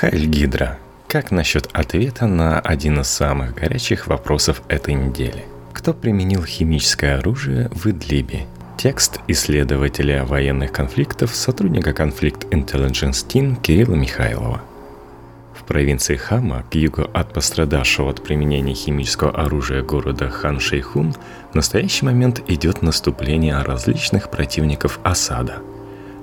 Хайль Гидра. Как насчет ответа на один из самых горячих вопросов этой недели? Кто применил химическое оружие в Идлибе? Текст исследователя военных конфликтов, сотрудника конфликт Intelligence Team Кирилла Михайлова. В провинции Хама, к югу от пострадавшего от применения химического оружия города Хан Шейхун, в настоящий момент идет наступление различных противников осада –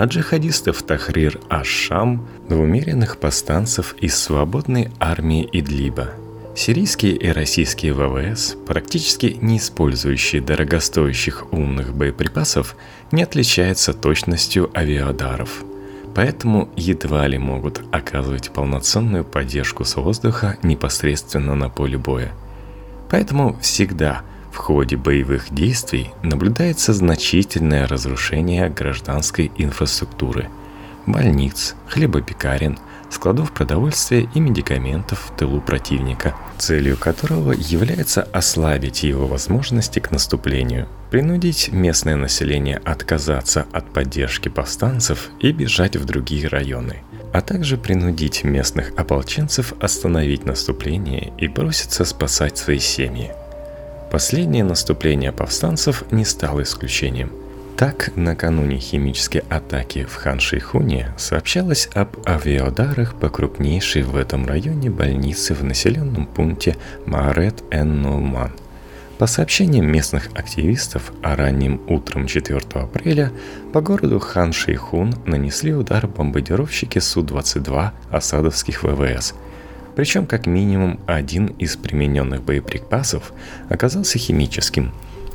от джихадистов Тахрир Аш-Шам до умеренных повстанцев из свободной армии Идлиба. Сирийские и российские ВВС, практически не использующие дорогостоящих умных боеприпасов, не отличаются точностью авиадаров. Поэтому едва ли могут оказывать полноценную поддержку с воздуха непосредственно на поле боя. Поэтому всегда – в ходе боевых действий наблюдается значительное разрушение гражданской инфраструктуры – больниц, хлебопекарен, складов продовольствия и медикаментов в тылу противника, целью которого является ослабить его возможности к наступлению, принудить местное население отказаться от поддержки повстанцев и бежать в другие районы – а также принудить местных ополченцев остановить наступление и броситься спасать свои семьи. Последнее наступление повстанцев не стало исключением. Так, накануне химической атаки в Хан-Шейхуне сообщалось об авиаударах по крупнейшей в этом районе больнице в населенном пункте Маарет-эн-Нуман. По сообщениям местных активистов, а ранним утром 4 апреля по городу Хан-Шейхун нанесли удар бомбардировщики Су-22 осадовских ВВС – причем как минимум один из примененных боеприпасов оказался химическим.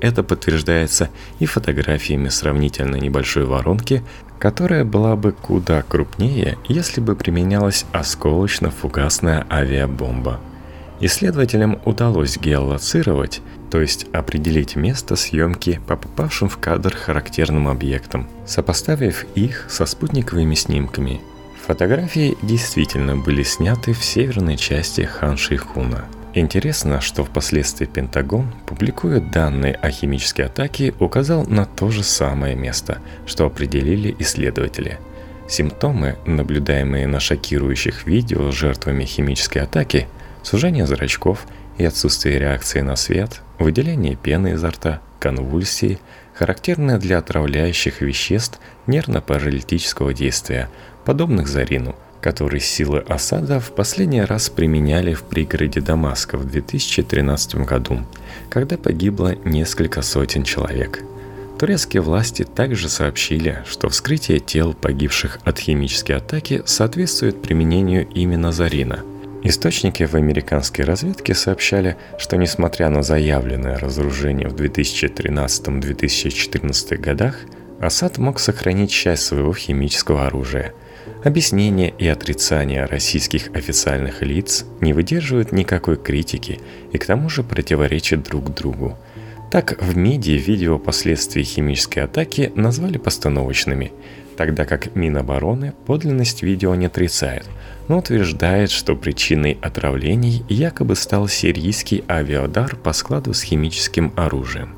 Это подтверждается и фотографиями сравнительно небольшой воронки, которая была бы куда крупнее, если бы применялась осколочно-фугасная авиабомба. Исследователям удалось геолоцировать, то есть определить место съемки по попавшим в кадр характерным объектам, сопоставив их со спутниковыми снимками – Фотографии действительно были сняты в северной части Хан-Шейхуна. Интересно, что впоследствии Пентагон, публикуя данные о химической атаке, указал на то же самое место, что определили исследователи. Симптомы, наблюдаемые на шокирующих видео жертвами химической атаки, сужение зрачков и отсутствие реакции на свет, выделение пены изо рта, конвульсии, характерные для отравляющих веществ нервно-паралитического действия, подобных Зарину, который силы осада в последний раз применяли в пригороде Дамаска в 2013 году, когда погибло несколько сотен человек. Турецкие власти также сообщили, что вскрытие тел погибших от химической атаки соответствует применению именно Зарина. Источники в американской разведке сообщали, что несмотря на заявленное разоружение в 2013-2014 годах, Асад мог сохранить часть своего химического оружия – Объяснения и отрицания российских официальных лиц не выдерживают никакой критики и к тому же противоречат друг другу. Так в МИДе видео последствий химической атаки назвали постановочными, тогда как Минобороны подлинность видео не отрицает, но утверждает, что причиной отравлений якобы стал сирийский авиаудар по складу с химическим оружием.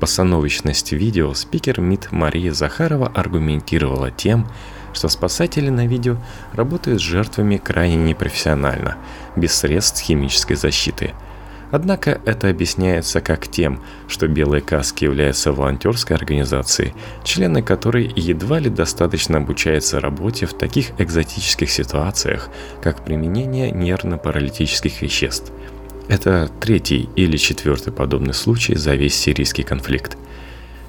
Постановочность видео спикер МИД Мария Захарова аргументировала тем, что спасатели на видео работают с жертвами крайне непрофессионально, без средств химической защиты. Однако это объясняется как тем, что Белые Каски является волонтерской организацией, члены которой едва ли достаточно обучаются работе в таких экзотических ситуациях, как применение нервно-паралитических веществ. Это третий или четвертый подобный случай за весь сирийский конфликт.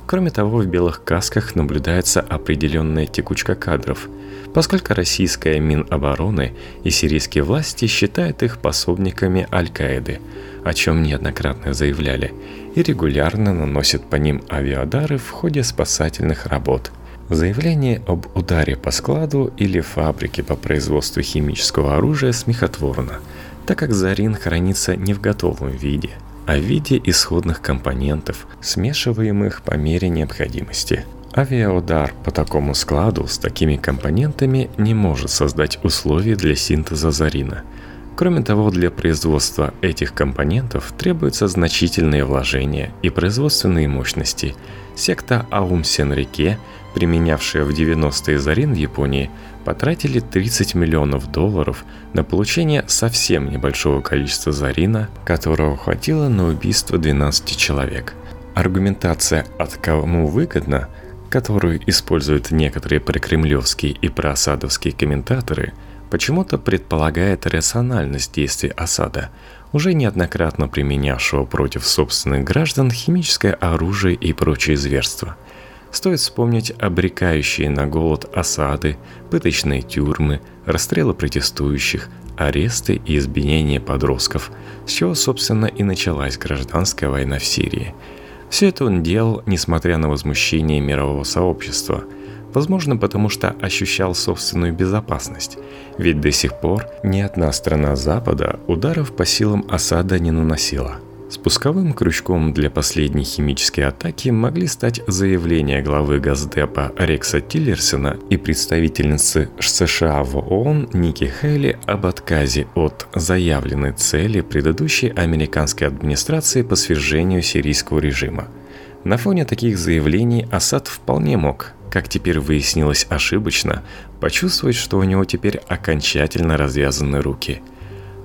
Кроме того, в белых касках наблюдается определенная текучка кадров, поскольку российская Минобороны и сирийские власти считают их пособниками Аль-Каиды, о чем неоднократно заявляли, и регулярно наносят по ним авиадары в ходе спасательных работ. Заявление об ударе по складу или фабрике по производству химического оружия смехотворно, так как Зарин хранится не в готовом виде – в виде исходных компонентов, смешиваемых по мере необходимости. Авиаудар по такому складу с такими компонентами не может создать условия для синтеза зарина. Кроме того, для производства этих компонентов требуются значительные вложения и производственные мощности. Секта Аум-Сен-Реке применявшие в 90-е зарин в Японии, потратили 30 миллионов долларов на получение совсем небольшого количества зарина, которого хватило на убийство 12 человек. Аргументация «от кому выгодно», которую используют некоторые прокремлевские и проосадовские комментаторы, почему-то предполагает рациональность действий осада – уже неоднократно применявшего против собственных граждан химическое оружие и прочие зверства. Стоит вспомнить обрекающие на голод осады, пыточные тюрьмы, расстрелы протестующих, аресты и избиения подростков, с чего, собственно, и началась гражданская война в Сирии. Все это он делал, несмотря на возмущение мирового сообщества – Возможно, потому что ощущал собственную безопасность. Ведь до сих пор ни одна страна Запада ударов по силам осада не наносила. Спусковым крючком для последней химической атаки могли стать заявления главы Газдепа Рекса Тиллерсона и представительницы США в ООН Ники Хейли об отказе от заявленной цели предыдущей американской администрации по свержению сирийского режима. На фоне таких заявлений Асад вполне мог как теперь выяснилось ошибочно, почувствовать, что у него теперь окончательно развязаны руки.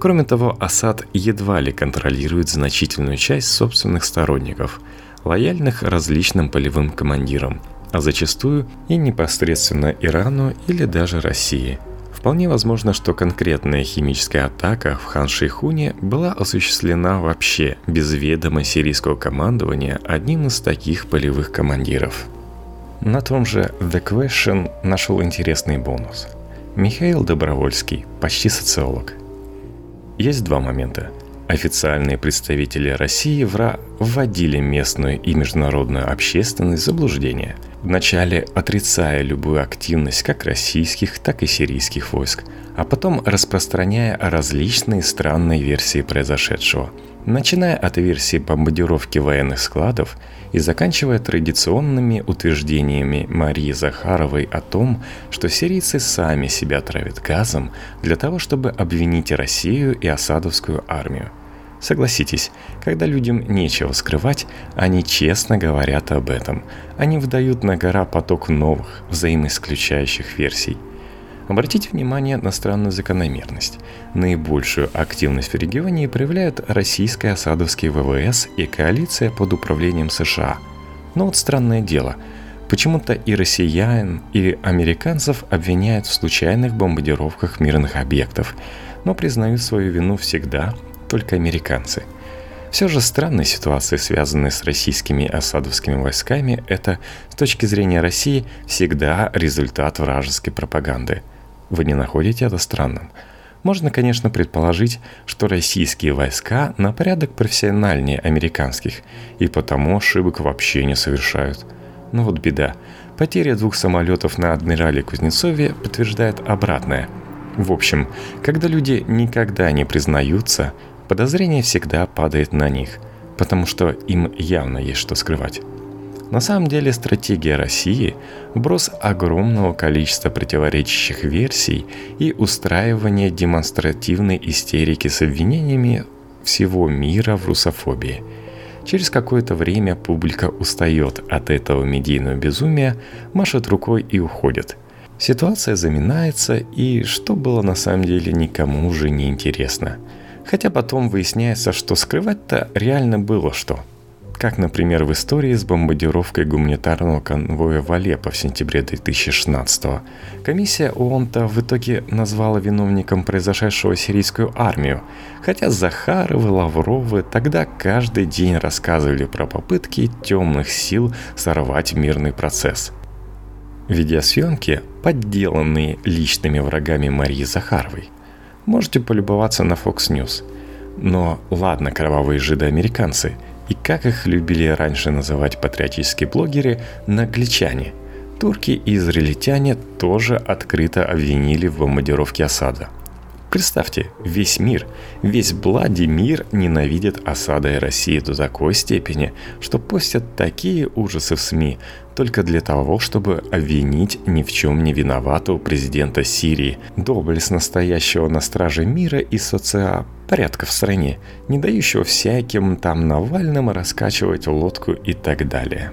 Кроме того, Асад едва ли контролирует значительную часть собственных сторонников, лояльных различным полевым командирам, а зачастую и непосредственно Ирану или даже России – Вполне возможно, что конкретная химическая атака в Хан-Шейхуне была осуществлена вообще без ведома сирийского командования одним из таких полевых командиров. На том же The Question нашел интересный бонус. Михаил Добровольский, почти социолог. Есть два момента. Официальные представители России ВРА вводили местную и международную общественность в заблуждение, вначале отрицая любую активность как российских, так и сирийских войск, а потом распространяя различные странные версии произошедшего – начиная от версии бомбардировки военных складов и заканчивая традиционными утверждениями Марии Захаровой о том, что сирийцы сами себя травят газом для того, чтобы обвинить Россию и осадовскую армию. Согласитесь, когда людям нечего скрывать, они честно говорят об этом. Они выдают на гора поток новых, взаимоисключающих версий – Обратите внимание на странную закономерность. Наибольшую активность в регионе проявляют российские осадовские ВВС и коалиция под управлением США. Но вот странное дело. Почему-то и россиян, и американцев обвиняют в случайных бомбардировках мирных объектов, но признают свою вину всегда только американцы – все же странные ситуации, связанные с российскими осадовскими войсками, это, с точки зрения России, всегда результат вражеской пропаганды. Вы не находите это странным? Можно, конечно, предположить, что российские войска на порядок профессиональнее американских, и потому ошибок вообще не совершают. Но вот беда. Потеря двух самолетов на адмирале Кузнецове подтверждает обратное. В общем, когда люди никогда не признаются, подозрение всегда падает на них, потому что им явно есть что скрывать. На самом деле стратегия России – вброс огромного количества противоречащих версий и устраивание демонстративной истерики с обвинениями всего мира в русофобии. Через какое-то время публика устает от этого медийного безумия, машет рукой и уходит. Ситуация заминается, и что было на самом деле никому уже не интересно – Хотя потом выясняется, что скрывать-то реально было что. Как, например, в истории с бомбардировкой гуманитарного конвоя в Алеппо в сентябре 2016 -го. Комиссия ООН-то в итоге назвала виновником произошедшего сирийскую армию, хотя Захаровы, Лавровы тогда каждый день рассказывали про попытки темных сил сорвать мирный процесс. Видеосъемки, подделанные личными врагами Марии Захаровой – Можете полюбоваться на Fox News. Но ладно, кровавые жидоамериканцы. И как их любили раньше называть патриотические блогеры, нагличане. Турки и израильтяне тоже открыто обвинили в бомбардировке осада. Представьте, весь мир, весь Блади мир ненавидит осада и Россию до такой степени, что постят такие ужасы в СМИ, только для того, чтобы обвинить ни в чем не виноватого президента Сирии, доблесть настоящего на страже мира и социа порядка в стране, не дающего всяким там Навальным раскачивать лодку и так далее.